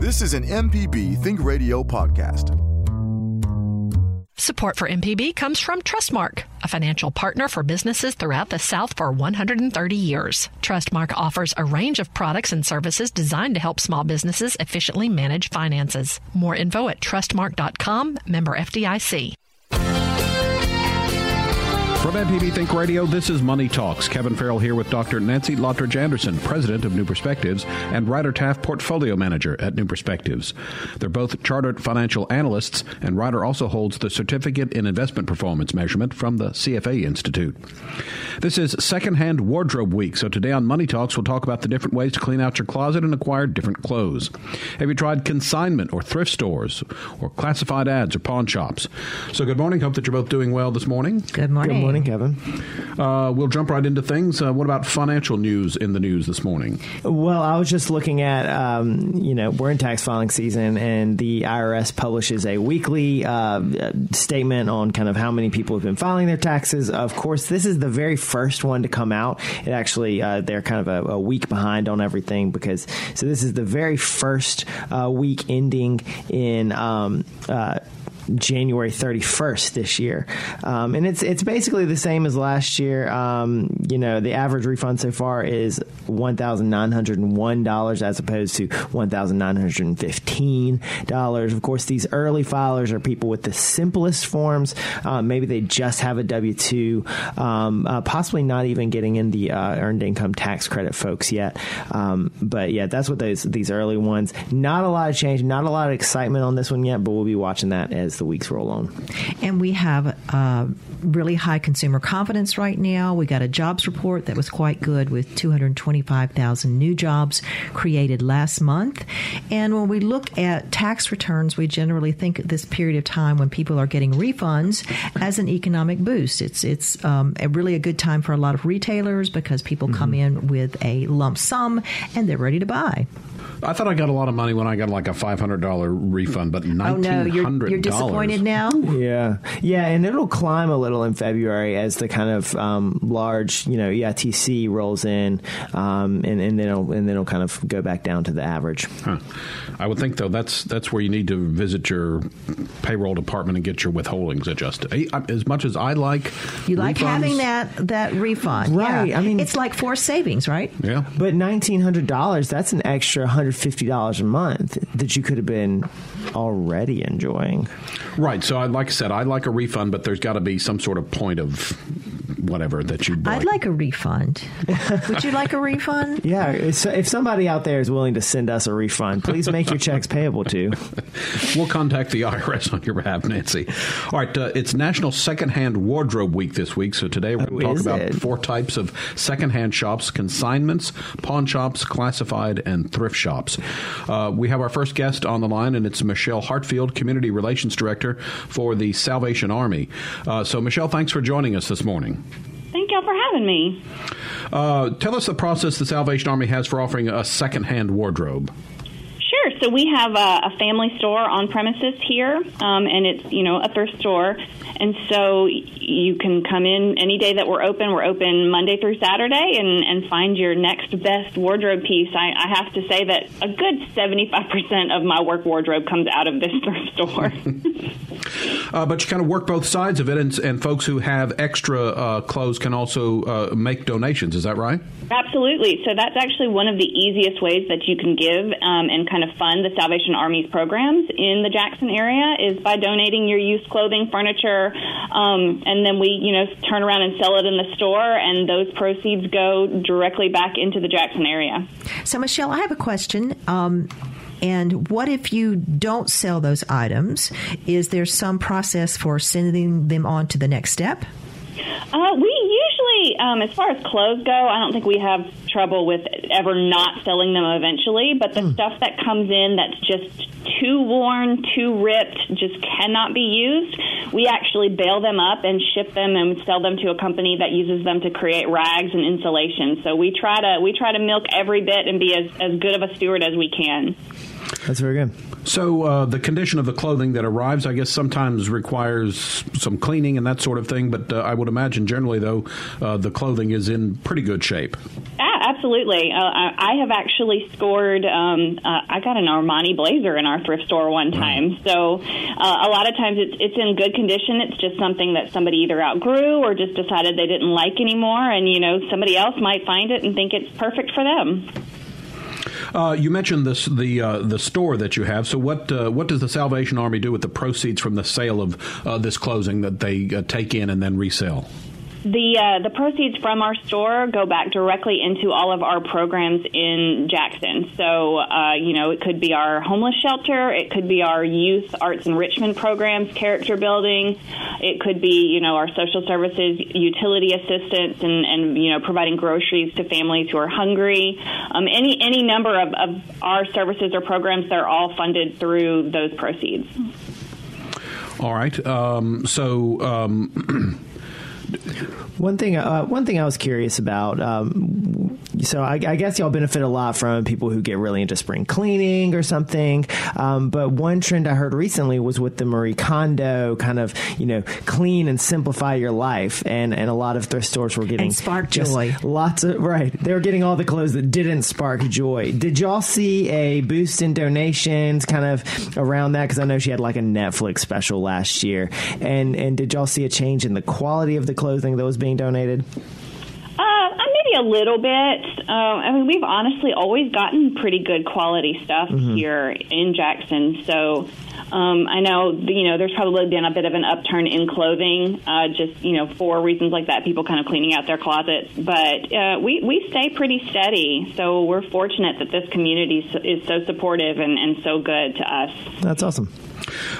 This is an MPB Think Radio podcast. Support for MPB comes from Trustmark, a financial partner for businesses throughout the South for 130 years. Trustmark offers a range of products and services designed to help small businesses efficiently manage finances. More info at trustmark.com, member FDIC. From MPB Think Radio, this is Money Talks. Kevin Farrell here with Dr. Nancy Lottridge Anderson, president of New Perspectives, and Ryder Taff, portfolio manager at New Perspectives. They're both chartered financial analysts, and Ryder also holds the Certificate in Investment Performance measurement from the CFA Institute. This is Secondhand Wardrobe Week, so today on Money Talks, we'll talk about the different ways to clean out your closet and acquire different clothes. Have you tried consignment or thrift stores, or classified ads or pawn shops? So, good morning. Hope that you're both doing well this morning. Good morning. Good morning, Kevin. Uh, we'll jump right into things. Uh, what about financial news in the news this morning? Well, I was just looking at, um, you know, we're in tax filing season, and the IRS publishes a weekly uh, statement on kind of how many people have been filing their taxes. Of course, this is the very first one to come out. It actually, uh, they're kind of a, a, week behind on everything because, so this is the very first uh, week ending in. Um, uh, January 31st this year, um, and it's it's basically the same as last year. Um, you know, the average refund so far is one thousand nine hundred and one dollars as opposed to one thousand nine hundred and fifteen dollars. Of course, these early filers are people with the simplest forms. Uh, maybe they just have a W two, um, uh, possibly not even getting in the uh, earned income tax credit folks yet. Um, but yeah, that's what those these early ones. Not a lot of change, not a lot of excitement on this one yet, but we'll be watching that as the weeks roll on. And we have uh, really high consumer confidence right now. We got a jobs report that was quite good with 225,000 new jobs created last month. And when we look at tax returns, we generally think this period of time when people are getting refunds as an economic boost. It's it's um, a really a good time for a lot of retailers because people mm-hmm. come in with a lump sum and they're ready to buy. I thought I got a lot of money when I got like a five hundred dollar refund, but nineteen hundred. Oh no, you're, you're disappointed now. yeah, yeah, and it'll climb a little in February as the kind of um, large, you know, EITC rolls in, um, and, and then it'll and then it'll kind of go back down to the average. Huh. I would think though that's that's where you need to visit your payroll department and get your withholdings adjusted. As much as I like, you like refunds, having that that refund, right? Yeah. I mean, it's like forced savings, right? Yeah, but nineteen hundred dollars that's an extra hundred $150 a month that you could have been already enjoying. Right. So, I, like I said, I'd like a refund, but there's got to be some sort of point of whatever that you. I'd like a refund. Would you like a refund? Yeah. If somebody out there is willing to send us a refund, please make your checks payable to. we'll contact the IRS on your behalf, Nancy. All right. Uh, it's National Secondhand Wardrobe Week this week. So today we're going to oh, talk about it? four types of secondhand shops: consignments, pawn shops, classified, and thrift shops. Uh, we have our first guest on the line, and it's Michelle Hatfield, Community Relations Director for the Salvation Army. Uh, so, Michelle, thanks for joining us this morning. Y'all for having me. Uh, tell us the process the Salvation Army has for offering a secondhand wardrobe. So we have a, a family store on premises here, um, and it's you know a thrift store, and so you can come in any day that we're open. We're open Monday through Saturday, and, and find your next best wardrobe piece. I, I have to say that a good seventy five percent of my work wardrobe comes out of this thrift store. uh, but you kind of work both sides of it, and, and folks who have extra uh, clothes can also uh, make donations. Is that right? Absolutely. So that's actually one of the easiest ways that you can give um, and kind of fund the Salvation Army's programs in the Jackson area is by donating your used clothing, furniture, um, and then we, you know, turn around and sell it in the store, and those proceeds go directly back into the Jackson area. So, Michelle, I have a question. Um, and what if you don't sell those items? Is there some process for sending them on to the next step? Uh, we um, as far as clothes go, I don't think we have trouble with ever not selling them eventually. But the mm. stuff that comes in that's just too worn, too ripped, just cannot be used, we actually bail them up and ship them and sell them to a company that uses them to create rags and insulation. So we try to we try to milk every bit and be as, as good of a steward as we can. That's very good. So uh, the condition of the clothing that arrives, I guess, sometimes requires some cleaning and that sort of thing. But uh, I would imagine, generally, though, uh, the clothing is in pretty good shape. Ah, absolutely. Uh, I have actually scored. Um, uh, I got an Armani blazer in our thrift store one time. So uh, a lot of times it's it's in good condition. It's just something that somebody either outgrew or just decided they didn't like anymore, and you know somebody else might find it and think it's perfect for them. Uh, you mentioned this the uh, the store that you have. So what uh, what does the Salvation Army do with the proceeds from the sale of uh, this clothing that they uh, take in and then resell? The uh, the proceeds from our store go back directly into all of our programs in Jackson. So uh, you know it could be our homeless shelter, it could be our youth arts enrichment programs, character building, it could be you know our social services, utility assistance, and, and you know providing groceries to families who are hungry. Um, any any number of, of our services or programs, they're all funded through those proceeds. All right. Um, so. Um, One thing, uh, one thing I was curious about. Um, so I, I, guess y'all benefit a lot from people who get really into spring cleaning or something. Um, but one trend I heard recently was with the Marie Kondo kind of, you know, clean and simplify your life, and and a lot of thrift stores were getting and spark joy. Lots of right. They were getting all the clothes that didn't spark joy. Did y'all see a boost in donations kind of around that? Because I know she had like a Netflix special last year, and and did y'all see a change in the quality of the clothing that was being donated? Uh, maybe a little bit. Uh, I mean, we've honestly always gotten pretty good quality stuff mm-hmm. here in Jackson. So um, I know, you know, there's probably been a bit of an upturn in clothing, uh, just you know, for reasons like that, people kind of cleaning out their closets. But uh, we we stay pretty steady, so we're fortunate that this community is so supportive and, and so good to us. That's awesome.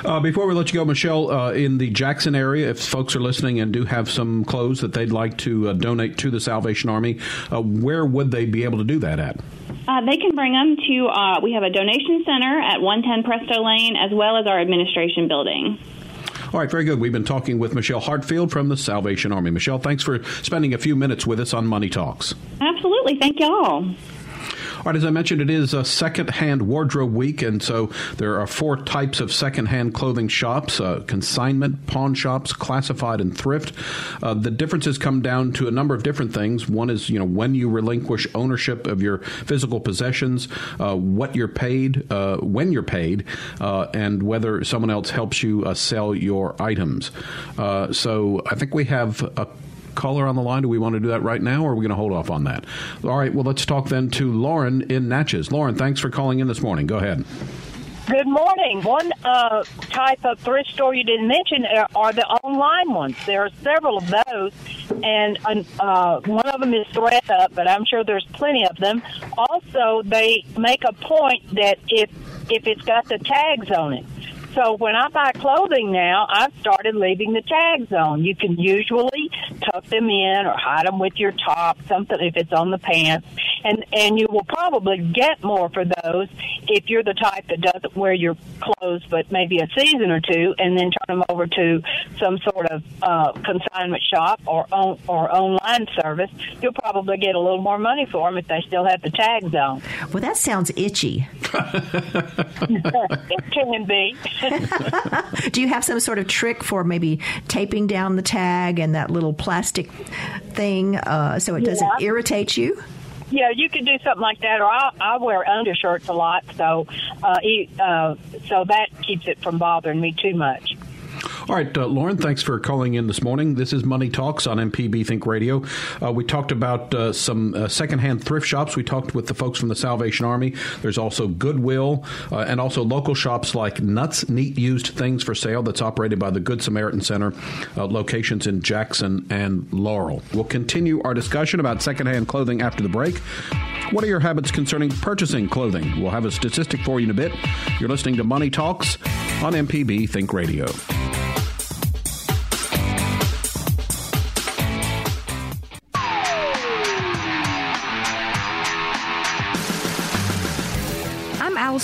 Uh, before we let you go, Michelle, uh, in the Jackson area, if folks are listening and do have some clothes that they'd like to uh, donate to the Salvation Army, uh, where would they be able to do that at? Uh, they can bring them to, uh, we have a donation center at 110 Presto Lane as well as our administration building. All right, very good. We've been talking with Michelle Hatfield from the Salvation Army. Michelle, thanks for spending a few minutes with us on Money Talks. Absolutely. Thank y'all. All right, as I mentioned, it is a second-hand wardrobe week, and so there are four types of second-hand clothing shops: uh, consignment, pawn shops, classified, and thrift. Uh, the differences come down to a number of different things. One is, you know, when you relinquish ownership of your physical possessions, uh, what you're paid, uh, when you're paid, uh, and whether someone else helps you uh, sell your items. so I think we have a caller on the line? Do we want to do that right now, or are we going to hold off on that? All right. Well, let's talk then to Lauren in Natchez. Lauren, thanks for calling in this morning. Go ahead. Good morning. One uh, type of thrift store you didn't mention are the online ones. There are several of those, and uh, one of them is ThredUp, but I'm sure there's plenty of them. Also, they make a point that if if it's got the tags on it, so when I buy clothing now, I've started leaving the tags on. You can usually tuck them in or hide them with your top, something if it's on the pants, and and you will probably get more for those if you're the type that doesn't wear your clothes but maybe a season or two, and then turn them over to some sort of uh, consignment shop or on, or online service. You'll probably get a little more money for them if they still have the tags on. Well, that sounds itchy. it can be. Do you have some sort of trick for maybe taping down the tag and that little plastic thing uh, so it doesn't yeah. irritate you? Yeah, you could do something like that, or I, I wear undershirts a lot, so uh, uh, so that keeps it from bothering me too much. All right, uh, Lauren, thanks for calling in this morning. This is Money Talks on MPB Think Radio. Uh, we talked about uh, some uh, secondhand thrift shops. We talked with the folks from the Salvation Army. There's also Goodwill uh, and also local shops like Nuts Neat Used Things for Sale that's operated by the Good Samaritan Center, uh, locations in Jackson and Laurel. We'll continue our discussion about secondhand clothing after the break. What are your habits concerning purchasing clothing? We'll have a statistic for you in a bit. You're listening to Money Talks on MPB Think Radio.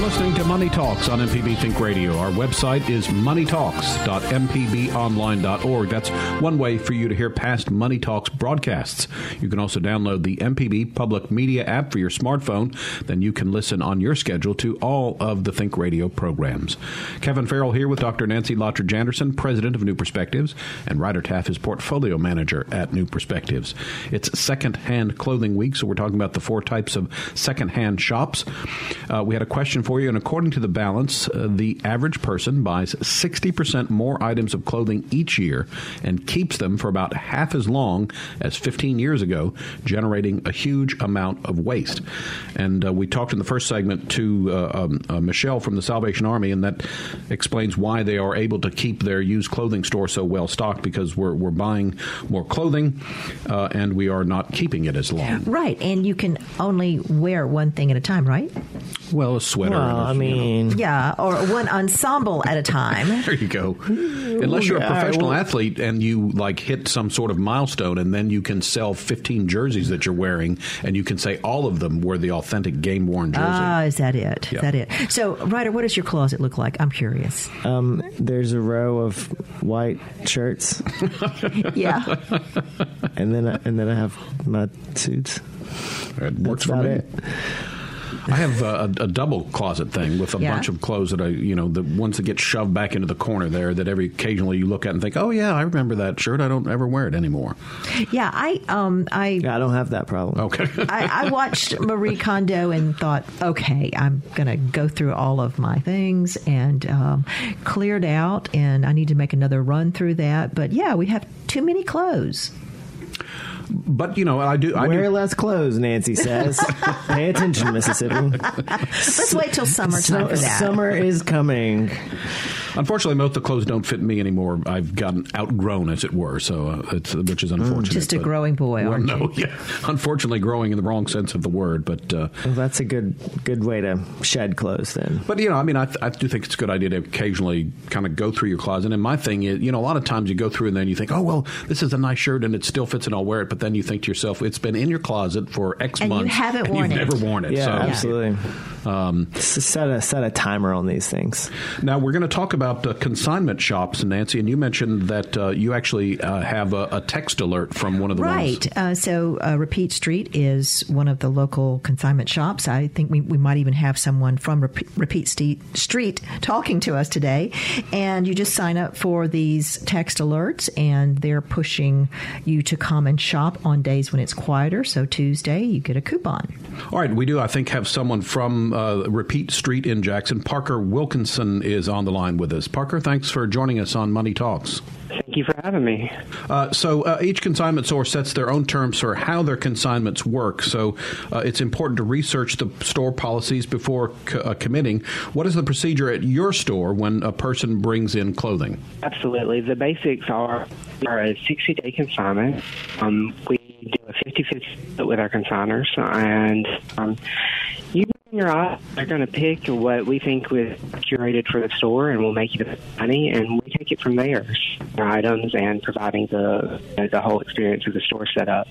Listening to Money Talks on MPB Think Radio. Our website is moneytalks.mpbonline.org. That's one way for you to hear past Money Talks broadcasts. You can also download the MPB Public Media app for your smartphone. Then you can listen on your schedule to all of the Think Radio programs. Kevin Farrell here with Dr. Nancy Lottridge Anderson, president of New Perspectives, and Ryder Taff is portfolio manager at New Perspectives. It's second-hand clothing week, so we're talking about the four types of second-hand shops. Uh, we had a question for you, and according to the balance, uh, the average person buys 60% more items of clothing each year and keeps them for about half as long as 15 years ago, generating a huge amount of waste. And uh, we talked in the first segment to uh, um, uh, Michelle from the Salvation Army, and that explains why they are able to keep their used clothing store so well stocked because we're, we're buying more clothing uh, and we are not keeping it as long. Right, and you can only wear one thing at a time, right? Well, a sweater. Well, and a- I you know. mean, Yeah, or one ensemble at a time. There you go. Unless you're a professional well- athlete and you like hit some sort of milestone, and then you can sell 15 jerseys that you're wearing, and you can say all of them were the authentic game worn jersey. Ah, is that it? Is Yeah. that it? So, Ryder, what does your closet look like? I'm curious. um, there's a row of white shirts, Yeah. and then I, and then I have my suits. it works That's for about me. it. I have a, a double closet thing with a Yeah. bunch of clothes that I, you know, the ones that get shoved back into the corner there that every occasionally you look at and think, oh yeah, I remember that shirt. I don't ever wear it anymore. Yeah, I um I Yeah, I don't have that problem. Okay. I, I watched Marie Kondo and thought, okay, I'm going to go through all of my things and um, cleared out, and I need to make another run through that. But yeah, we have too many clothes. But you know, I do. I Wear do. less clothes, Nancy says. Pay attention, Mississippi. Let's wait till summertime for that. Summer is coming. Unfortunately, most of the clothes don't fit me anymore. I've gotten outgrown, as it were. So uh, it's which is unfortunate. Mm, Just a but- growing boy, Well, aren't no, you? yeah. Unfortunately, growing in the wrong sense of the word, but. Uh, Well, that's a good good way to shed clothes then. But you know, I mean, I, th- I do think it's a good idea to occasionally kind of go through your closet. And my thing is, you know, a lot of times you go through and then you think, oh well, this is a nice shirt and it still fits and I'll wear it. But then you think to yourself, it's been in your closet for X And you months haven't and worn you've it. never worn it. Yeah, so, absolutely. S- set a set a timer on these things. Now we're going to talk about uh, consignment shops, Nancy, and you mentioned that uh, you actually uh, have a, a text alert from one of the ones. Right. Uh, so, uh, Repeat Street is one of the local consignment shops. I think we, we might even have someone from Repeat, Street talking to us today. And you just sign up for these text alerts, and they're pushing you to come and shop on days when it's quieter. So, Tuesday, you get a coupon. All right, we do. I think have someone from uh, Repeat Street in Jackson. Parker Wilkinson is on the line with us. Parker, thanks for joining us on Money Talks. Thank you for having me. Uh, so uh, each consignment store sets their own terms for how their consignments work. So uh, it's important to research the store policies before co- uh, committing. What is the procedure at your store when a person brings in clothing? Absolutely. The basics are, are a 60 day consignment. Um, we do a 50 50 with our consigners, and um, and your eye are going to pick what we think was curated for the store, and we'll make you the money, and we take it from there. Items and providing the the whole experience of the store setup.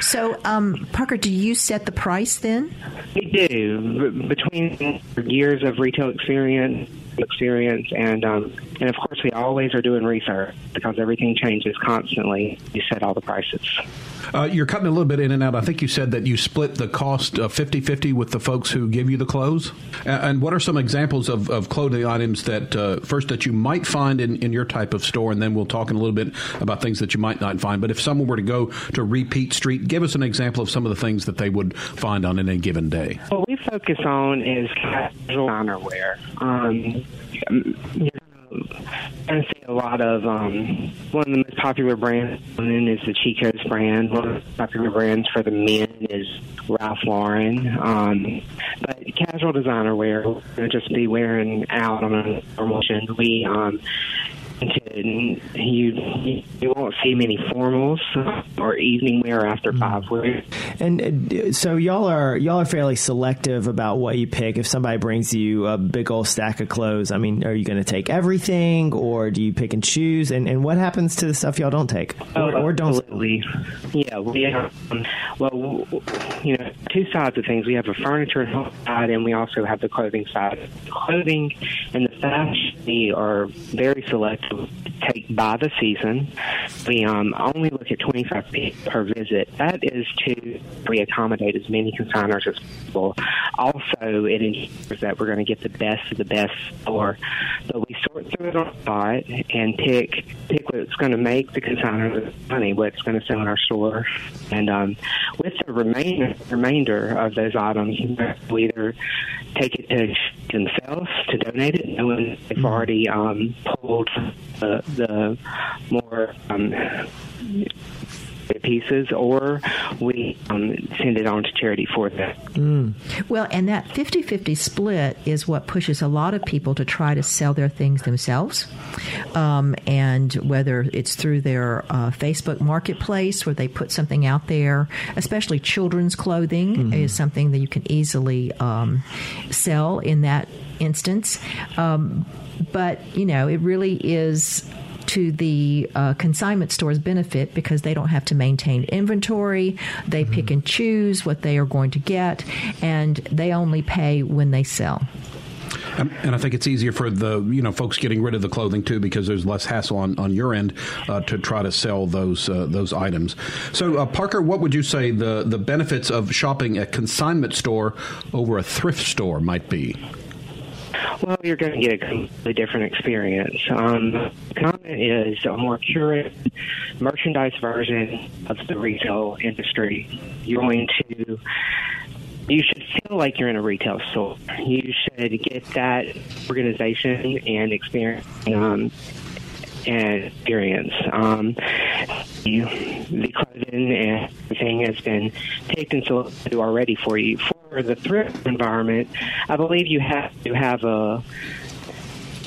So, um, Parker, do you set the price then? We do B- between years of retail experience, experience, and um, and of course we always are doing research because everything changes constantly. You set all the prices. Uh, you're cutting a little bit in and out. I think you said that you split the cost uh, 50-50 with the folks who give you the clothes. And what are some examples of, of clothing items that uh, first that you might find in, in your type of store, and then we'll talk in a little bit about things that you might not find. But if someone were to go to Repeat Street, give us an example of some of the things that they would find on any given day. What focus on is casual underwear. Um, you know, I see a lot of um, one of the most popular brands women is the Chico's brand. One of the popular brands for the men is Ralph Lauren. Um, but casual designer wear, just be wearing out on a normal. We um, you you won't see many formals or evening wear after mm. five weeks. And uh, so y'all are y'all are fairly selective about what you pick. If somebody brings you a big old stack of clothes, I mean, are you going to take everything, or do you pick and choose? And and what happens to the stuff y'all don't take or, oh, or don't? Absolutely. Yeah, we have, um, well, you know, two sides of things. We have a furniture side, and we also have the clothing side. Clothing and the fashion are very selective take by the season. We um, only look at 25 people per visit. That is to reaccommodate as many consigners as possible. Also, it ensures that we're going to get the best of the best store. But we sort through it on spot and pick pick what's going to make the consigner money, what's going to sell in our store. And um, with the remainder remainder of those items, we either take it to themselves to donate it, knowing they've mm-hmm. already um, pulled the, the more um, pieces, or we um, send it on to charity for them. Mm. Well, and that 50 50 split is what pushes a lot of people to try to sell their things themselves. Um, and whether it's through their uh, Facebook marketplace where they put something out there, especially children's clothing mm-hmm. is something that you can easily um, sell in that instance. Um, but, you know, it really is to the uh, consignment store's benefit because they don't have to maintain inventory. They mm-hmm. pick and choose what they are going to get, and they only pay when they sell. And I think it's easier for the you know folks getting rid of the clothing too because there's less hassle on, on your end uh, to try to sell those uh, those items. So uh, Parker, what would you say the the benefits of shopping a consignment store over a thrift store might be? Well, you're going to get a completely different experience. Um, Comment is a more curated merchandise version of the retail industry. You're going to you should feel like you're in a retail store. You should get that organization and experience um, experience. Um, you, the clothing and everything has been taken so already for you. For the thrift environment, I believe you have to have a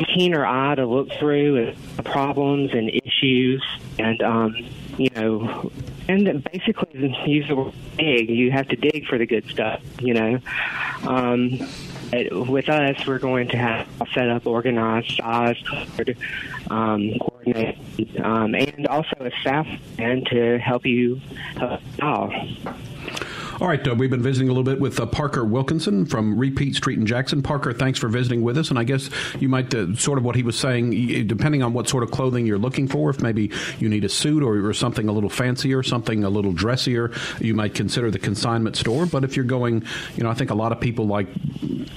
keener eye to look through the problems and issues and um, you know and basically use the word dig you have to dig for the good stuff you know um, with us, we're going to have set up, organized, sized, um, coordinated, um, and also a staff and to help you help out. All right, uh, we've been visiting a little bit with uh, Parker Wilkinson from Repeat Street in Jackson. Parker, thanks for visiting with us. And I guess you might, uh, sort of what he was saying, depending on what sort of clothing you're looking for, if maybe you need a suit or, or something a little fancier, something a little dressier, you might consider the consignment store. But if you're going, you know, I think a lot of people like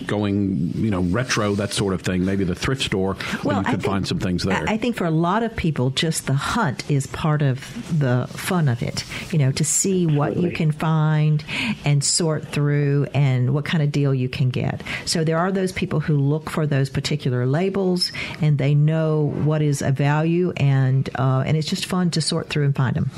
going, you know, retro, that sort of thing, maybe the thrift store, well, you could think, find some things there. I think for a lot of people, just the hunt is part of the fun of it, you know, to see what you can find and sort through and what kind of deal you can get. So there are those people who look for those particular labels and they know what is a value and uh, and it's just fun to sort through and find them.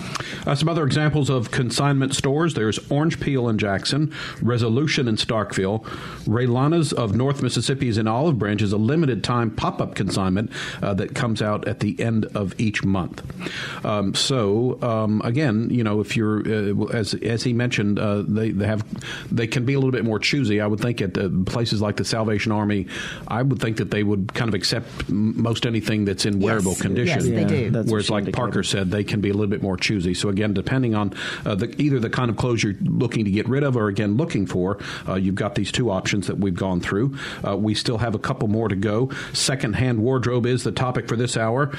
Uh, some other examples of consignment stores: there's Orange Peel in Jackson, Resolution in Starkville, Raylana's of North Mississippi's in Olive Branch is a limited time pop up consignment uh, that comes out at the end of each month. Um, so um, again, you know, if you're uh, as as he mentioned, uh, they, they have they can be a little bit more choosy. I would think at uh, places like the Salvation Army, I would think that they would kind of accept most anything that's in wearable yes. condition. Yes, they do. That's Whereas, like Parker said, they can be a little bit more choosy. So again, depending on uh, the, either the kind of clothes you're looking to get rid of, or again looking for, uh, you've got these two options that we've gone through. Uh, we still have a couple more to go. Secondhand wardrobe is the topic for this hour.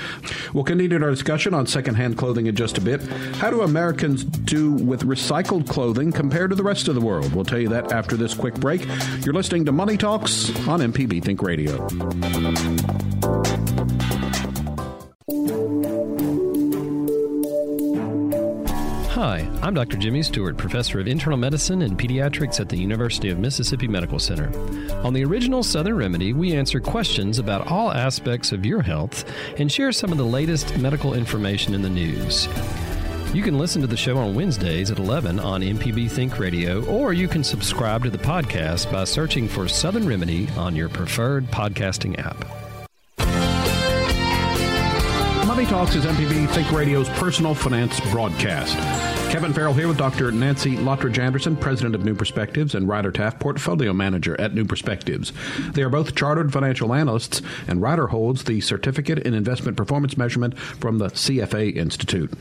We'll continue our discussion on secondhand clothing in just a bit. How do Americans do with recycled clothing compared to the rest of the world? We'll tell you that after this quick break. You're listening to Money Talks on MPB Think Radio. Hi, I'm Dr. Jimmy Stewart, professor of internal medicine and pediatrics at the University of Mississippi Medical Center. On the original Southern Remedy, we answer questions about all aspects of your health and share some of the latest medical information in the news. You can listen to the show on Wednesdays at 11 on MPB Think Radio, or you can subscribe to the podcast by searching for Southern Remedy on your preferred podcasting app. Money Talks is MPB Think Radio's personal finance broadcast. Kevin Farrell here with Dr. Nancy Lottridge Anderson, president of New Perspectives, and Ryder Taff, portfolio manager at New Perspectives. They are both chartered financial analysts, and Ryder holds the Certificate in Investment Performance Measurement from the CFA Institute.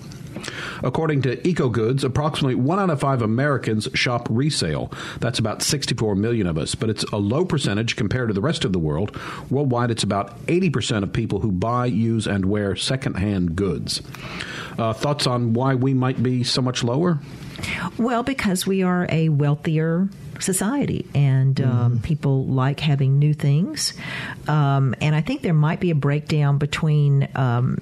According to EcoGoods, approximately one out of five Americans shop resale. That's about 64 million of us, but it's a low percentage compared to the rest of the world. Worldwide, it's about 80% of people who buy, use, and wear secondhand goods. Uh, thoughts on why we might be so much lower? Well, because we are a wealthier society and um, mm. people like having new things. Um, and I think there might be a breakdown between um,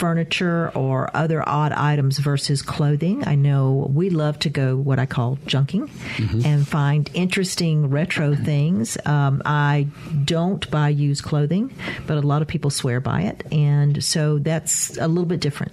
furniture or other odd items versus clothing. I know we love to go what I call junking mm-hmm. and find interesting retro things. Um, I don't buy used clothing, but a lot of people swear by it. And so that's a little bit different.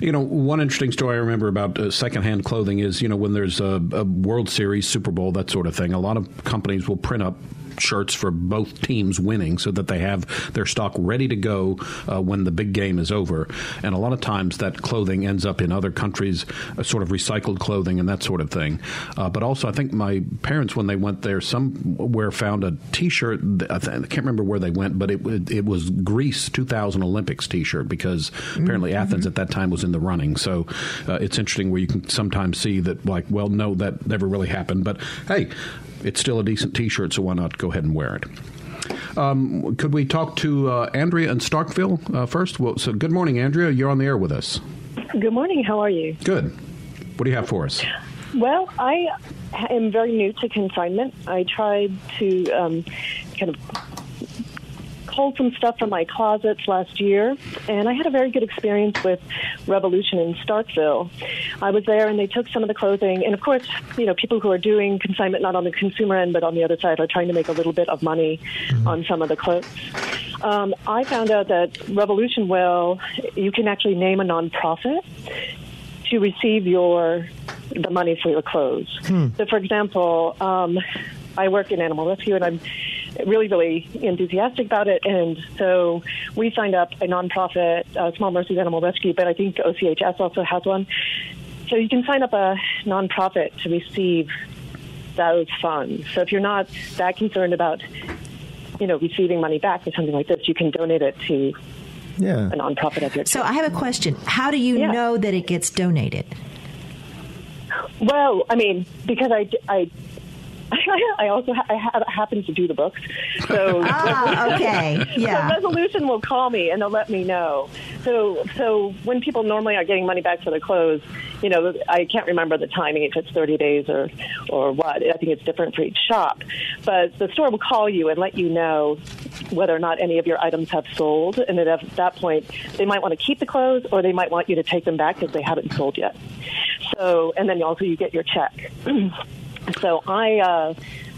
You know, one interesting story I remember about uh, secondhand clothing is, you know, when there's a, a World Series, Super Bowl, that sort of thing, a lot of companies will print up shirts for both teams winning so that they have their stock ready to go uh, when the big game is over. And a lot of times that clothing ends up in other countries, uh, sort of recycled clothing and that sort of thing. Uh, but also, I think my parents, when they went there, somewhere found a T-shirt. I, can't remember where they went, but it, it was Greece 2000 Olympics T-shirt because apparently mm-hmm. Athens at that time was in the running. So uh, it's interesting where you can sometimes see that, like, well, no, that never really happened. But hey, it's still a decent T-shirt, so why not go ahead and wear it? Um, could we talk to uh, Andrea in Starkville uh, first? Well, so good morning, Andrea. You're on the air with us. Good morning. How are you? Good. What do you have for us? Well, I am very new to consignment. I tried to um, kind of pulled some stuff from my closets last year, and I had a very good experience with Revolution in Starkville. I was there, and they took some of the clothing, and of course, you know, people who are doing consignment not on the consumer end, but on the other side, are trying to make a little bit of money mm-hmm. on some of the clothes. Um, I found out that Revolution Well, you can actually name a nonprofit to receive your the money for your clothes. Hmm. So, for example, um, I work in animal rescue, and I'm really, really enthusiastic about it. And so we signed up a nonprofit, uh, Small Mercies Animal Rescue, but I think OCHS also has one. So you can sign up a nonprofit to receive those funds. So if you're not that concerned about, you know, receiving money back for something like this, you can donate it to yeah. a nonprofit of your So I have a question. How do you yeah. know that it gets donated? Well, I mean, because I, I I also ha- I ha- happen to do the books, so ah, okay, yeah. So resolution will call me and they'll let me know. So so when people normally are getting money back for their clothes, you know, I can't remember the timing if it's 30 days or or what. I think it's different for each shop, but the store will call you and let you know whether or not any of your items have sold, and at that point, they might want to keep the clothes or they might want you to take them back because they haven't sold yet. So and then also you get your check. So I uh,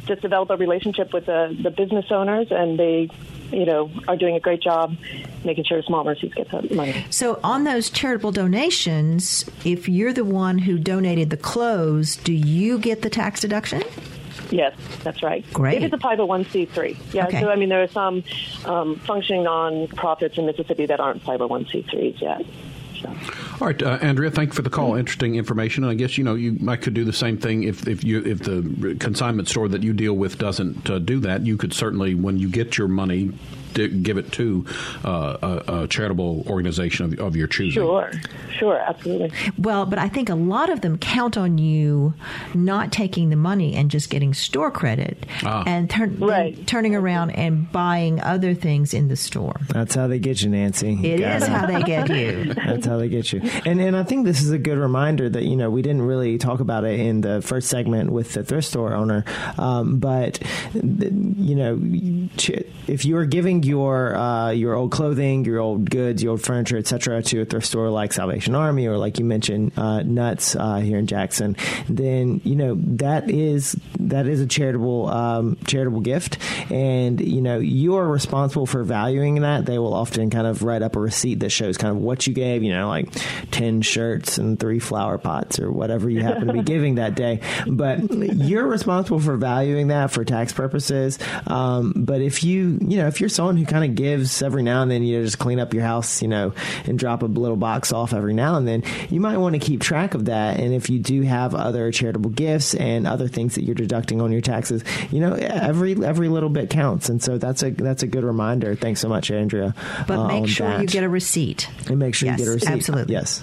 just developed a relationship with the, the business owners, and they, you know, are doing a great job making sure Small Mercies get that money. So on those charitable donations, if you're the one who donated the clothes, do you get the tax deduction? Yes, that's right. Great. If it's a 501c3. Yeah, okay. so I mean, there are some um, functioning non profits in Mississippi that aren't 501c3s yet. So. All right, uh, Andrea, thank you for the call. Interesting information. And I guess you know you might could do the same thing if if you if the consignment store that you deal with doesn't uh, do that. You could certainly, when you get your money, give it to uh, a, a, charitable organization of, of, your choosing. Sure, sure, absolutely. Well, but I think a lot of them count on you not taking the money and just getting store credit ah. and turn, right. turning around and buying other things in the store. That's how they get you, Nancy. It is how they get you. That's how they get you. And and I think this is a good reminder that you know we didn't really talk about it in the first segment with the thrift store owner, um, but you know if you are giving your uh, your old clothing, your old goods, your old furniture, etc., to a thrift store like Salvation Army or like you mentioned, uh, Nuts uh, here in Jackson, then you know that is that is a charitable um, charitable gift, and you know you are responsible for valuing that. They will often kind of write up a receipt that shows kind of what you gave. You know, like ten shirts and three flower pots or whatever you happen to be giving that day, but you're responsible for valuing that for tax purposes. Um, but if you you know if you're who kind of gives every now and then, you know, just clean up your house, you know, and drop a little box off every now and then, you might want to keep track of that. And if you do have other charitable gifts and other things that you're deducting on your taxes, you know, every every little bit counts. And so that's a that's a good reminder. Thanks so much, Andrea. But uh, make sure that. you get a receipt. and make sure Yes, you get a receipt. absolutely. Yes.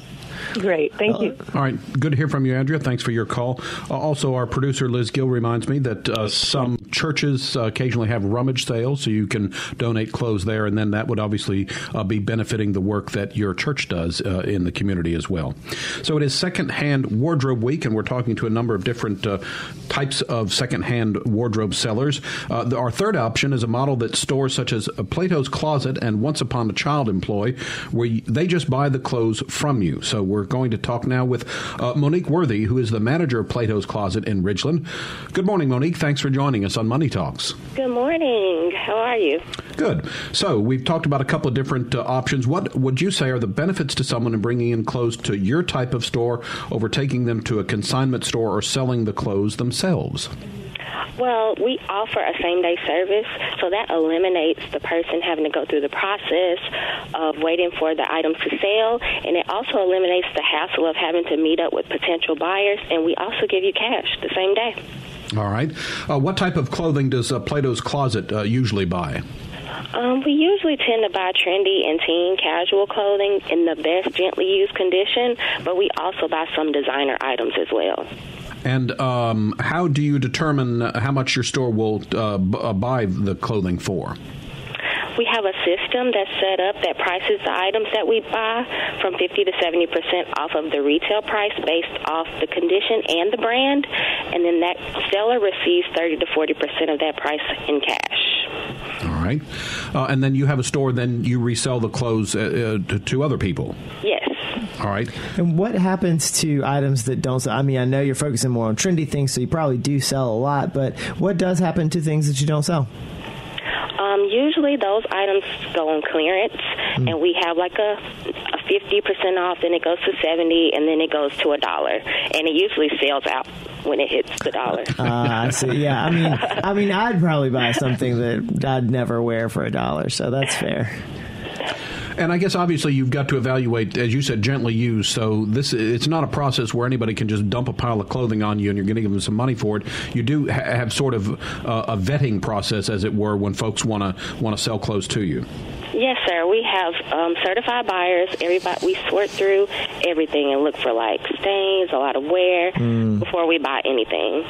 Great. Thank you. All right. Good to hear from you, Andrea. Thanks for your call. Uh, also, our producer, Liz Gill, reminds me that uh, some churches uh, occasionally have rummage sales, so you can donate clothes there, and then that would obviously uh, be benefiting the work that your church does uh, in the community as well. So it is Secondhand Wardrobe Week, and we're talking to a number of different uh, types of secondhand wardrobe sellers. Uh, the, our third option is a model that stores such as uh, Plato's Closet and Once Upon a Child employ, where they just buy the clothes from you. So we're going to talk now with uh, Monique Worthy, who is the manager of Plato's Closet in Ridgeland. Good morning, Monique. Thanks for joining us on Money Talks. Good morning. How are you? Good. So we've talked about a couple of different uh, options. What would you say are the benefits to someone in bringing in clothes to your type of store over taking them to a consignment store or selling the clothes themselves? Well, we offer a same day service, so that eliminates the person having to go through the process of waiting for the items to sell, and it also eliminates the hassle of having to meet up with potential buyers, and we also give you cash the same day. All right. Uh, what type of clothing does uh, Plato's Closet uh, usually buy? Um, we usually tend to buy trendy and teen casual clothing in the best gently used condition, but we also buy some designer items as well. And um, how do you determine how much your store will uh, b- uh, buy the clothing for? We have a system that's set up that prices the items that we buy from 50 to 70 percent off of the retail price based off the condition and the brand, and then that seller receives 30 to 40 percent of that price in cash. All right. Uh, and then you have a store, then you resell the clothes uh, uh, to, to other people. Yes. All right. And what happens to items that don't sell? I mean, I know you're focusing more on trendy things, so you probably do sell a lot, but what does happen to things that you don't sell? Um, usually those items go on clearance, and we have like a a fifty percent off. Then it goes to seventy, and then it goes to a dollar, and it usually sells out when it hits the dollar. Uh, I see. Yeah, I mean, I mean, I'd probably buy something that I'd never wear for a dollar, so that's fair. And I guess obviously you've got to evaluate, as you said, gently used. So this it's not a process where anybody can just dump a pile of clothing on you and you're going to give them some money for it. You do ha- have sort of uh, a vetting process, as it were, when folks want to want to sell clothes to you. Yes, sir. We have um, certified buyers. Everybody, we sort through everything and look for like stains, a lot of wear before we buy anything.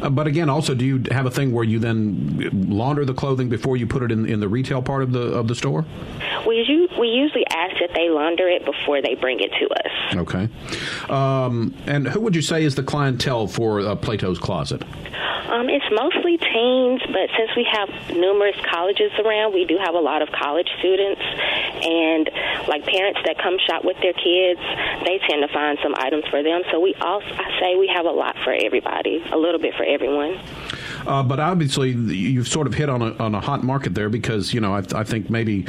Uh, but again, also, do you have a thing where you then launder the clothing before you put it in, in the retail part of the of the store? We u- we usually ask that they launder it before they bring it to us. Okay. Um, and who would you say is the clientele for uh, Plato's Closet? Um, it's mostly teens, but since we have numerous colleges around, we do have a lot of college students and like parents that come shop with their kids. They tend to find some items for them. So we also, I say, we have a lot for everybody, a little bit for everyone. Uh, but obviously, you've sort of hit on a, on a hot market there because, you know, I, I think maybe.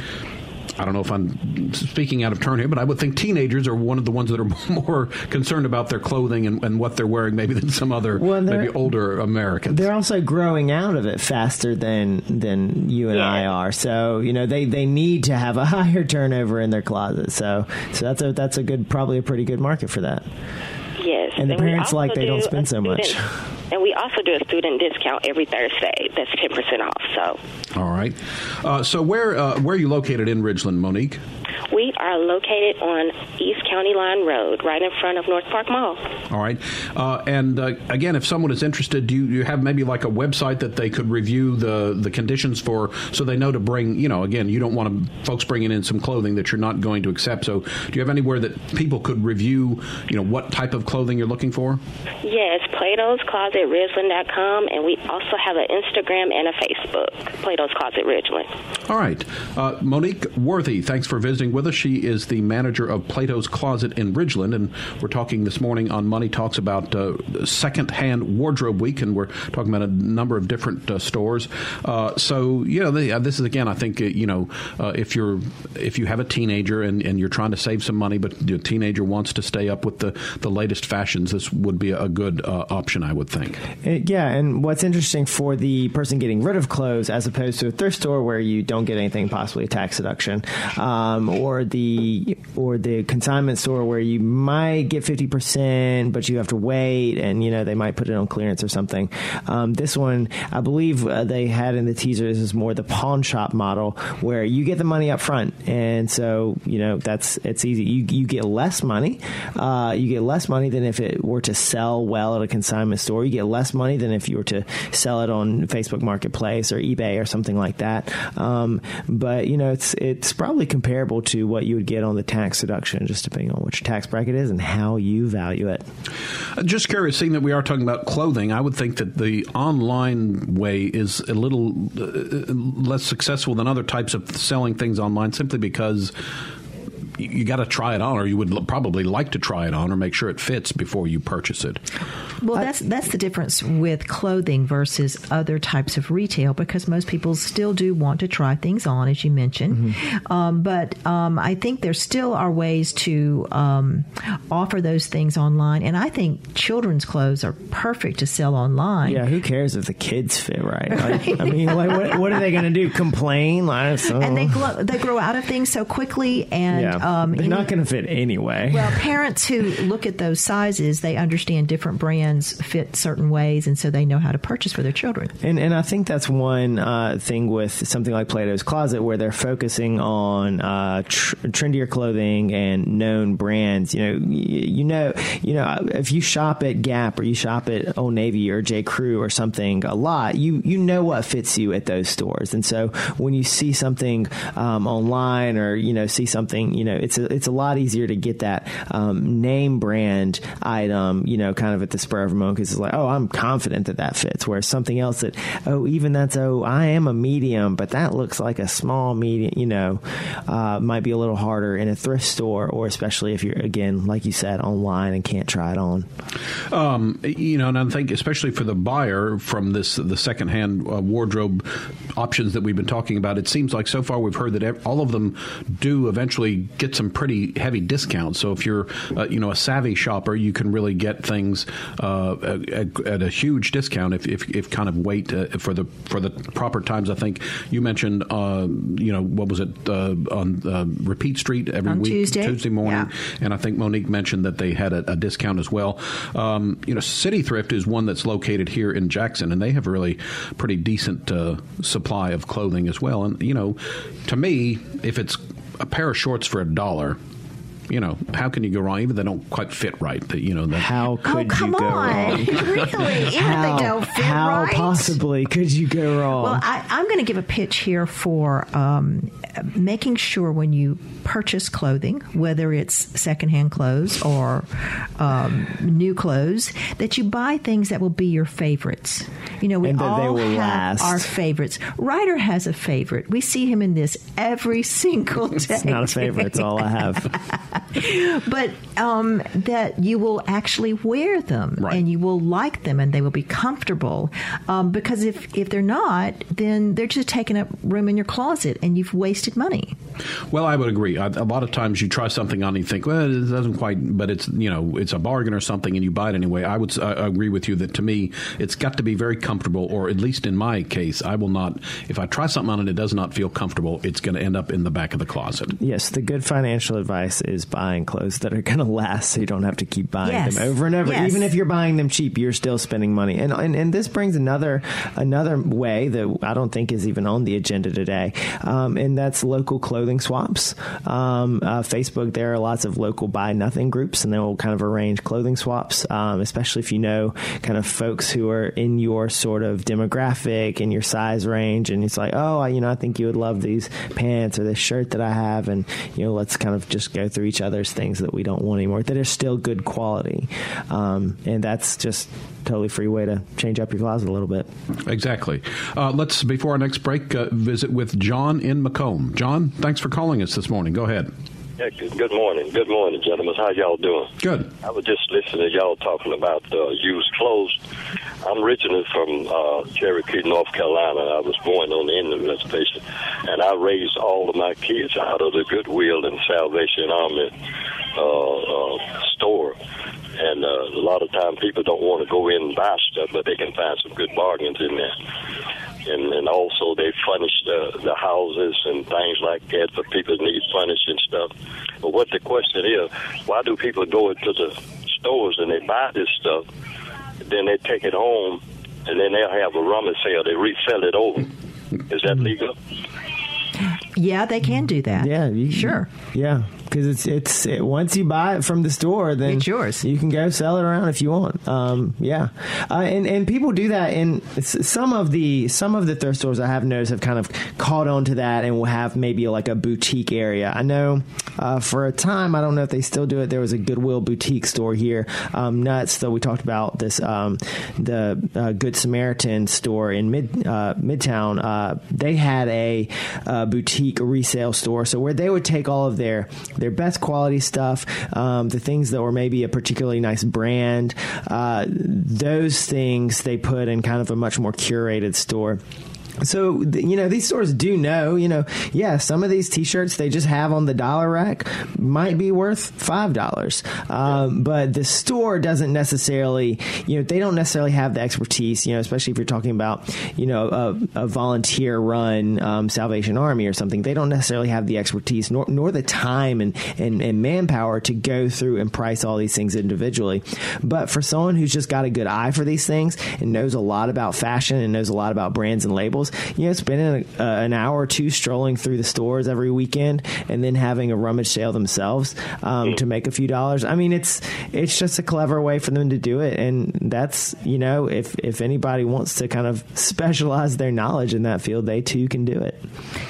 I don't know if I'm speaking out of turn here, but I would think teenagers are one of the ones that are more concerned about their clothing and, and what they're wearing, maybe than some other Well, maybe older Americans. They're also growing out of it faster than than you and I are. So you know they, they need to have a higher turnover in their closet. So so that's a that's a good probably a pretty good market for that. Yes. And the we parents like they don't spend a so much. And we also do a student discount every Thursday. That's 10% off. So All right. Uh, so where uh, where are you located in Ridgeland, Monique? we are located on East County Line Road, right in front of North Park Mall. All right. Uh, and uh, again, if someone is interested, do you, you have maybe like a website that they could review the, the conditions for so they know to bring, you know, again, you don't want to, folks bringing in some clothing that you're not going to accept. So do you have anywhere that people could review, you know, what type of clothing you're looking for? Yes, Plato's Closet Ridgeland.com, and we also have an Instagram and a Facebook, Plato's Closet Ridgeland. All right. Uh, Monique Worthy, thanks for visiting with us. She is the manager of Plato's Closet in Ridgeland, and we're talking this morning on Money Talks about uh, second-hand wardrobe week, and we're talking about a number of different uh, stores. Uh, so, you know, uh, this is again, I think, uh, you know, if you're if you have a teenager and, and you're trying to save some money, but the teenager wants to stay up with the, the latest fashions, this would be a good option, I would think. Yeah, and what's interesting for the person getting rid of clothes as opposed to a thrift store where you don't don't get anything, possibly a tax deduction, um, or the or the consignment store where you might get fifty percent, but you have to wait, and you know they might put it on clearance or something. Um, this one, I believe uh, they had in the teaser. This is more the pawn shop model where you get the money up front, and so you know that's it's easy. You you get less money. Uh, you get less money than if it were to sell well at a consignment store. You get less money than if you were to sell it on Facebook Marketplace or eBay or something like that. Um, but you know, it's it's probably comparable to what you would get on the tax deduction, just depending on which tax bracket is and how you value it. Uh, just curious, seeing that we are talking about clothing, I would think that the online way is a little uh, less successful than other types of selling things online, simply because you got to try it on, or you would probably like to try it on, or make sure it fits before you purchase it. Well, that's that's the difference with clothing versus other types of retail, because most people still do want to try things on, as you mentioned. Mm-hmm. Um, but um, I think there still are ways to um, offer those things online, and I think children's clothes are perfect to sell online. Yeah, who cares if the kids fit right? Like, I mean, like, what, what, are they going to do? Complain? Like, so. And they grow, they grow out of things so quickly, and yeah. Um, They're not going to fit anyway. Well, parents who look at those sizes, they understand different brands fit certain ways, and so they know how to purchase for their children. And and I think that's one uh, thing with something like Plato's Closet, where they're focusing on uh, tr- trendier clothing and known brands. You know, you know, you know, if you shop at Gap or you shop at Old Navy or J. Crew or something a lot, you you know what fits you at those stores. And so when you see something um, online or you know see something, you know, it's a, it's a lot easier to get that um, name brand item, you know, kind of at the spur of a moment because it's like, oh, I'm confident that that fits. Whereas something else that, oh, even that's, oh, I am a medium, but that looks like a small medium, you know, uh, might be a little harder in a thrift store or especially if you're, again, like you said, online and can't try it on. Um, you know, and I think especially for the buyer from this, the secondhand uh, wardrobe options that we've been talking about, it seems like so far we've heard that all of them do eventually get some pretty heavy discounts. So if you're, uh, you know, a savvy shopper, you can really get things uh, at, at, a huge discount if, if, if kind of wait uh, for the for the proper times. I think you mentioned, uh, you know, what was it uh, on uh, Repeat Street every on week Tuesday, Tuesday morning, yeah. and I think Monique mentioned that they had a, a discount as well. Um, you know, City Thrift is one that's located here in Jackson, and they have really pretty decent supply of clothing as well. And you know, to me, if it's a pair of shorts for a dollar you know, how can you go wrong? Even they don't quite fit right. That you know, that, how could oh, you go on. wrong? really? Even how, they don't fit how right. possibly could you go wrong? Well, I, am going to give a pitch here for um, making sure when you purchase clothing, whether it's secondhand clothes or um, new clothes, that you buy things that will be your favorites. You know, we and all have last. our favorites. Ryder has a favorite. We see him in this every single day. it's not a favorite. It's all I have. but um, that you will actually wear them right. and you will like them and they will be comfortable. Um, because if, if they're not, then they're just taking up room in your closet and you've wasted money. Well, I would agree. A lot of times you try something on and you think, well, it doesn't quite, but it's you know it's a bargain or something, and you buy it anyway. I would I agree with you that to me it's got to be very comfortable, or at least in my case, I will not. If I try something on and it does not feel comfortable, it's going to end up in the back of the closet. Yes, the good financial advice is buying clothes that are going to last, so you don't have to keep buying yes. them over and over. Yes. Even if you're buying them cheap, you're still spending money. And, and and this brings another another way that I don't think is even on the agenda today, um, and that's local clothing clothing swaps. Um, uh, Facebook, there are lots of local buy nothing groups, and they will kind of arrange clothing swaps, um, especially if you know kind of folks who are in your sort of demographic and your size range, and it's like, oh, you know, I think you would love these pants or this shirt that I have, and you know, let's kind of just go through each other's things that we don't want anymore that are still good quality, um, and that's just totally free way to change up your closet a little bit. Exactly. Uh, let's before our next break uh, visit with John in McComb. John, thanks for calling us this morning. Go ahead. Yeah, good morning. Good morning, gentlemen. How y'all doing? Good. I was just listening to y'all talking about uh, used clothes. I'm originally from uh, Cherokee, North Carolina. I was born on the Indian reservation, and I raised all of my kids out of the Goodwill and Salvation Army uh, uh, store. And uh, a lot of time people don't want to go in and buy stuff, but they can find some good bargains in there and, and also they furnish the, the houses and things like that for people that need furnishing stuff. But what the question is, why do people go into the stores and they buy this stuff, then they take it home, and then they'll have a rummage sale, they resell it over? Is that legal? Yeah, they can do that. Yeah, you, sure. Yeah, because it's it's it, once you buy it from the store, then it's yours. You can go sell it around if you want. Um, yeah, uh, and and people do that. And some of the some of the thrift stores I have noticed have kind of caught on to that and will have maybe like a boutique area. I know uh, for a time, I don't know if they still do it. There was a Goodwill boutique store here, um, nuts. Though we talked about this, um, the uh, Good Samaritan store in mid uh, Midtown. Uh, they had a uh, boutique resale store, so where they would take all of their their best quality stuff, um, the things that were maybe a particularly nice brand, uh, those things they put in kind of a much more curated store so you know these stores do know you know yeah some of these t-shirts they just have on the dollar rack might be worth five dollars. Um, but the store doesn't necessarily you know they don't necessarily have the expertise you know especially if you're talking about you know a, a volunteer run um, salvation army or something. They don't necessarily have the expertise nor, nor the time and, and, and manpower to go through and price all these things individually. But for someone who's just got a good eye for these things and knows a lot about fashion and knows a lot about brands and labels you know, spending a, uh, an hour or two strolling through the stores every weekend and then having a rummage sale themselves um, mm. to make a few dollars. I mean, it's it's just a clever way for them to do it, and that's you know, if if anybody wants to kind of specialize their knowledge in that field, they too can do it.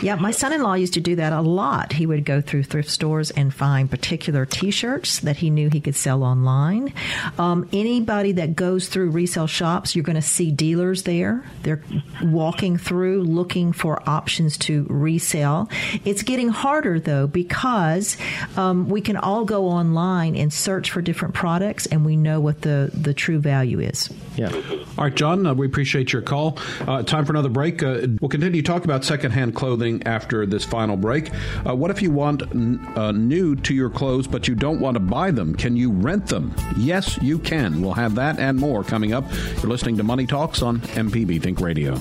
Yeah, my son-in-law used to do that a lot. He would go through thrift stores and find particular T-shirts that he knew he could sell online. Um, anybody that goes through resale shops, you're going to see dealers there. They're walking through looking for options to resell. It's getting harder though because um, we can all go online and search for different products, and we know what the the true value is. Yeah. All right, John, uh, we appreciate your call. Uh, time for another break. Uh, we'll continue to talk about secondhand clothing after this final break. Uh, what if you want n- uh, new to your clothes, but you don't want to buy them? Can you rent them? Yes, you can. We'll have that and more coming up. You're listening to Money Talks on MPB Think Radio.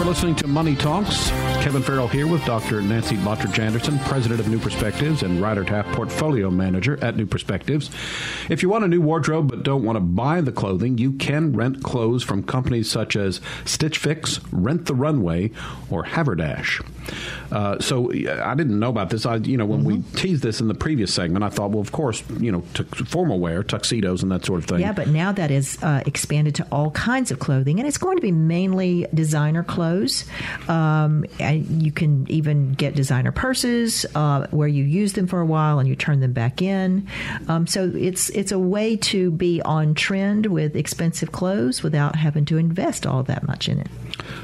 for listening to Money Talks. Kevin Farrell here with Dr. Nancy Lottridge Anderson, President of New Perspectives and Ryder Taff Portfolio Manager at New Perspectives. If you want a new wardrobe but don't want to buy the clothing, you can rent clothes from companies such as Stitch Fix, Rent the Runway, or Haverdash. Uh, so I didn't know about this. I, you know, when mm-hmm. we teased this in the previous segment, I thought, well, of course, you know, t- formal wear, tuxedos, and that sort of thing. Yeah, but now that is uh, expanded to all kinds of clothing, and it's going to be mainly designer clothes. Um, and you can even get designer purses uh, where you use them for a while and you turn them back in. Um, so it's it's a way to be on trend with expensive clothes without having to invest all that much in it.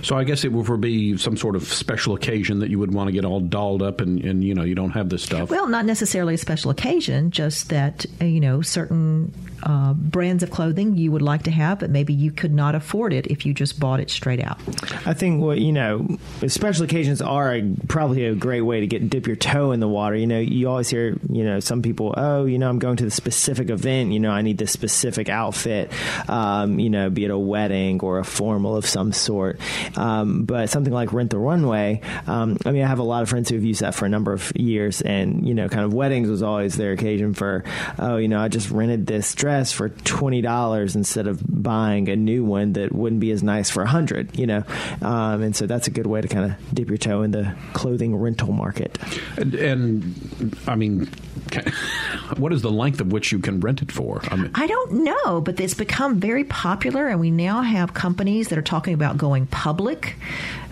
So I guess it would be some sort of special occasion that you would want to get all dolled up and, and you know you don't have this stuff. Well, not necessarily a special occasion, just that you know certain uh, brands of clothing you would like to have, but maybe you could not afford it if you just bought it straight out. I think what you know, special occasions are a, probably a great way to get dip your toe in the water. You know, you always hear you know some people, oh, you know, I'm going to the specific event. You know, I need this specific outfit. Um, you know, be it a wedding or a formal of some sort. Um, but something like Rent the Runway, um, I mean, I have a lot of friends who have used that for a number of years, and you know, kind of weddings was always their occasion for, oh, you know, I just rented this dress for twenty dollars instead of buying a new one that wouldn't be as nice for a hundred, you know, um, and so that's a good way to kind of dip your toe in the clothing rental market. And, and I mean, what is the length of which you can rent it for? I, mean, I don't know, but it's become very popular, and we now have companies that are talking about going public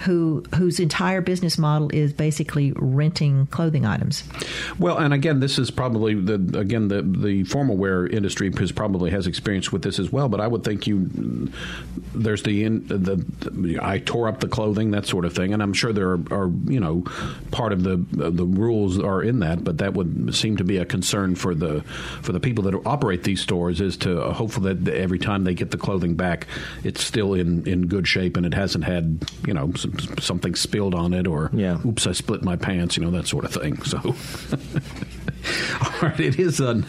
who whose entire business model is basically renting clothing items. Well, and again, this is probably the again the the formal wear industry has probably has experience with this as well. But I would think you there's the the, the I tore up the clothing that sort of thing, and I'm sure there are, are you know part of the the rules are in that, but that would seem to be a concern for the for the people that operate these stores is to hopefully that every time they get the clothing back, it's still in in good shape and it hasn't had you know some something spilled on it or yeah. oops, I split my pants, you know, that sort of thing. So, all right, it is. A,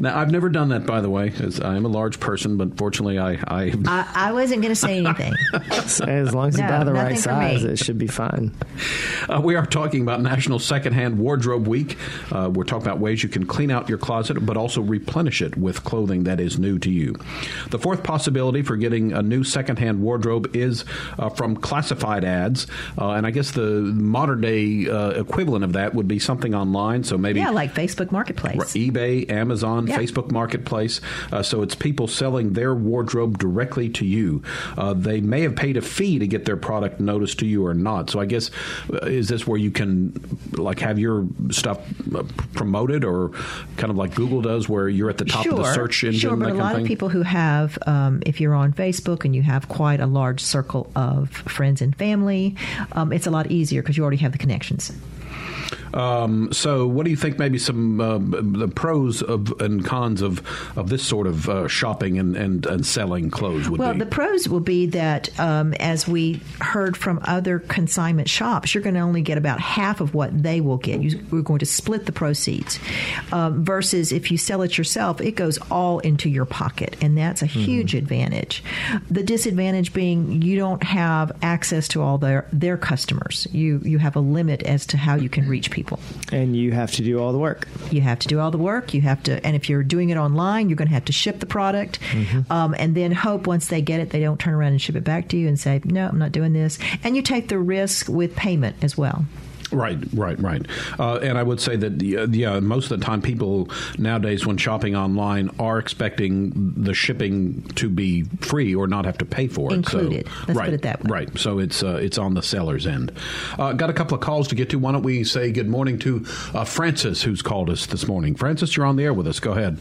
now, I've never done that, by the way, as I am a large person, but fortunately, I. I, I, I wasn't going to say anything. as long as no, you buy the right size, it should be fine. Uh, we are talking about National Secondhand Wardrobe Week. Uh, we're talking about ways you can clean out your closet, but also replenish it with clothing that is new to you. The fourth possibility for getting a new secondhand wardrobe is uh, from classified ads, uh, and I guess the modern day uh, equivalent of that would be something online. So maybe yeah, like Facebook Marketplace, eBay, Amazon, yeah. Facebook Marketplace. Uh, so it's people selling their wardrobe directly to you. they may have paid a fee to get their product noticed to you or not. So I guess is this where you can like have your stuff promoted or kind of like Google does, where you're at the top sure, of the search engine? Sure, but a lot of, of people who have, um, if you're on Facebook and you have quite a large circle of friends and family, um, it's a lot easier because you already have the connections. Um, so, what do you think? Maybe some uh, the pros of and cons of of this sort of uh, shopping and, and, and selling clothes would well, be. Well, the pros will be that um, as we heard from other consignment shops, you're going to only get about half of what they will get. You, we're going to split the proceeds. Um, versus if you sell it yourself, it goes all into your pocket, and that's a mm-hmm. huge advantage. The disadvantage being you don't have access to all their their customers. You you have a limit as to how you can reach people. And you have to do all the work. You have to do all the work. You have to, and if you're doing it online, you're going to have to ship the product, mm-hmm. um, and then hope once they get it, they don't turn around and ship it back to you and say, "No, I'm not doing this." And you take the risk with payment as well. Right, right, right. Uh, and I would say that uh, yeah, most of the time, people nowadays, when shopping online, are expecting the shipping to be free or not have to pay for it. Included. So, Let's right, put it that way. Right. So it's uh, it's on the seller's end. Uh, got a couple of calls to get to. Why don't we say good morning to uh, Francis, who's called us this morning? Francis, you're on the air with us. Go ahead.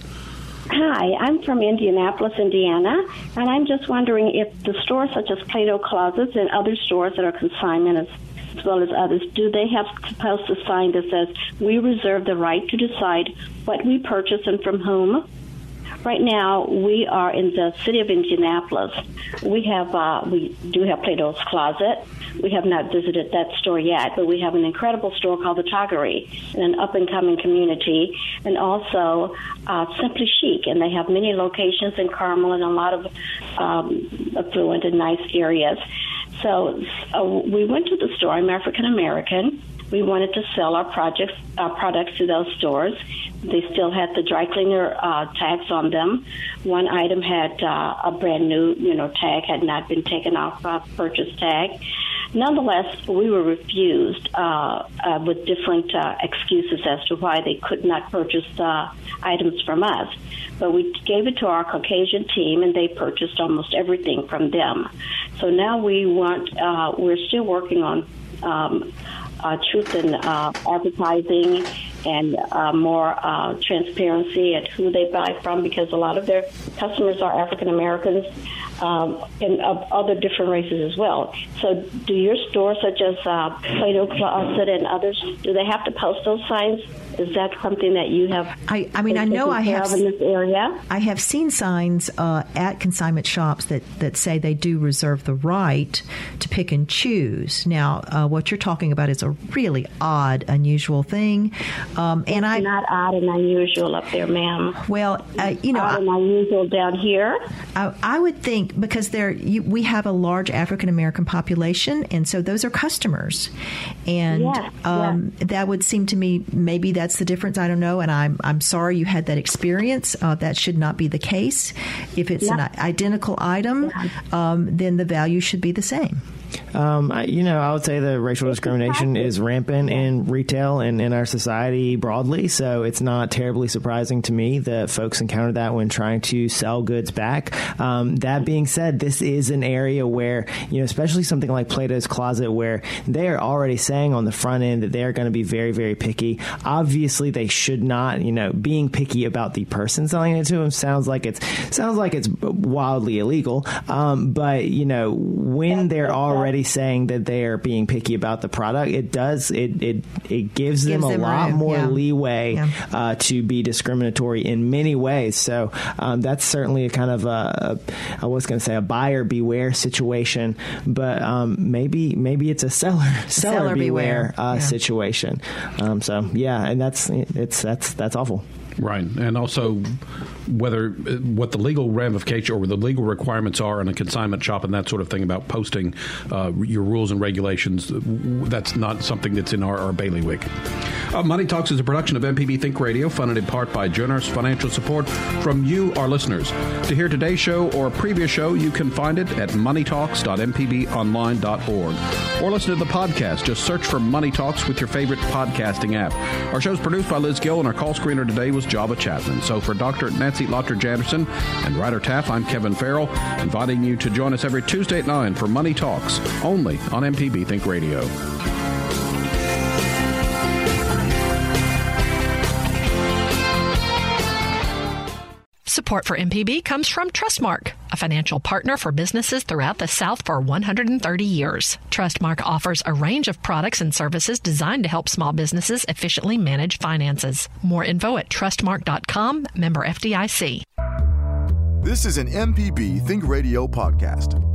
Hi, I'm from Indianapolis, Indiana, and I'm just wondering if the stores such as Plato Closets and other stores that are consignment as well as others, do they have supposed to sign that says, We reserve the right to decide what we purchase and from whom? Right now, we are in the city of Indianapolis. We have uh, we do have Plato's Closet. We have not visited that store yet, but we have an incredible store called the Toggery in an up and coming community, and also uh, Simply Chic, and they have many locations in Carmel and a lot of um, affluent and nice areas. So uh, we went to the store. I'm African American. We wanted to sell our projects, our products to those stores. They still had the dry cleaner uh, tags on them. One item had uh, a brand new, you know, tag had not been taken off uh, purchase tag. Nonetheless, we were refused uh, uh, with different uh, excuses as to why they could not purchase uh, items from us. But we gave it to our Caucasian team, and they purchased almost everything from them. So now we want, uh, we're still working on um, uh, truth in uh, advertising and uh, more transparency at who they buy from because a lot of their customers are African Americans um, and of other different races as well. So, do your stores, such as uh, Plato Closet and others, do they have to post those signs? Is that something that you have? I, I mean, I know I have in this area. I have seen signs uh, at consignment shops that, that say they do reserve the right to pick and choose. Now, uh, what you're talking about is a really odd, unusual thing, um, and it's I not odd and unusual up there, ma'am. Well, uh, you know, odd and unusual down here. I, I would think because there you, we have a large African American population, and so those are customers, and Yes, um, that would seem to me maybe that's the difference. I don't know, and I'm I'm sorry you had that experience. Uh, that should not be the case. If it's an identical item, um, then the value should be the same. Um, I, you know, I would say that racial discrimination is rampant in retail and in our society broadly. So it's not terribly surprising to me that folks encounter that when trying to sell goods back. Um, that being said, this is an area where, you know, especially something like Plato's Closet, where they are already saying on the front end that they are going to be very, very picky. Obviously, they should not, you know, being picky about the person selling it to them sounds like it's sounds like it's wildly illegal. Um, but you know, when they're already saying that they are being picky about the product, it does it it it gives them Gives a them lot room, more yeah. leeway uh, to be discriminatory in many ways. So um, that's certainly a kind of a, a I was going to say a buyer beware situation, but um, maybe maybe it's a seller seller, Seller beware, beware, uh, yeah. situation. Um, so yeah, and that's it's that's that's awful. Right, and also whether what the legal ramification or the legal requirements are in a consignment shop and that sort of thing about posting uh, your rules and regulations. That's not something that's in our, our bailiwick. Uh, Money Talks is a production of MPB Think Radio, funded in part by generous financial support from you, our listeners. To hear today's show or a previous show, you can find it at moneytalks.mpbonline.org or listen to the podcast. Just search for Money Talks with your favorite podcasting app. Our show is produced by Liz Gill, and our call screener today was Java Chapman. So for Dr. Nancy Lottridge Anderson and Ryder Taff, I'm Kevin Farrell, inviting you to join us every Tuesday at 9 for Money Talks, only on MPB Think Radio. Support for MPB comes from Trustmark, a financial partner for businesses throughout the South for 130 years. Trustmark offers a range of products and services designed to help small businesses efficiently manage finances. More info at trustmark.com, member FDIC. This is an MPB Think Radio podcast.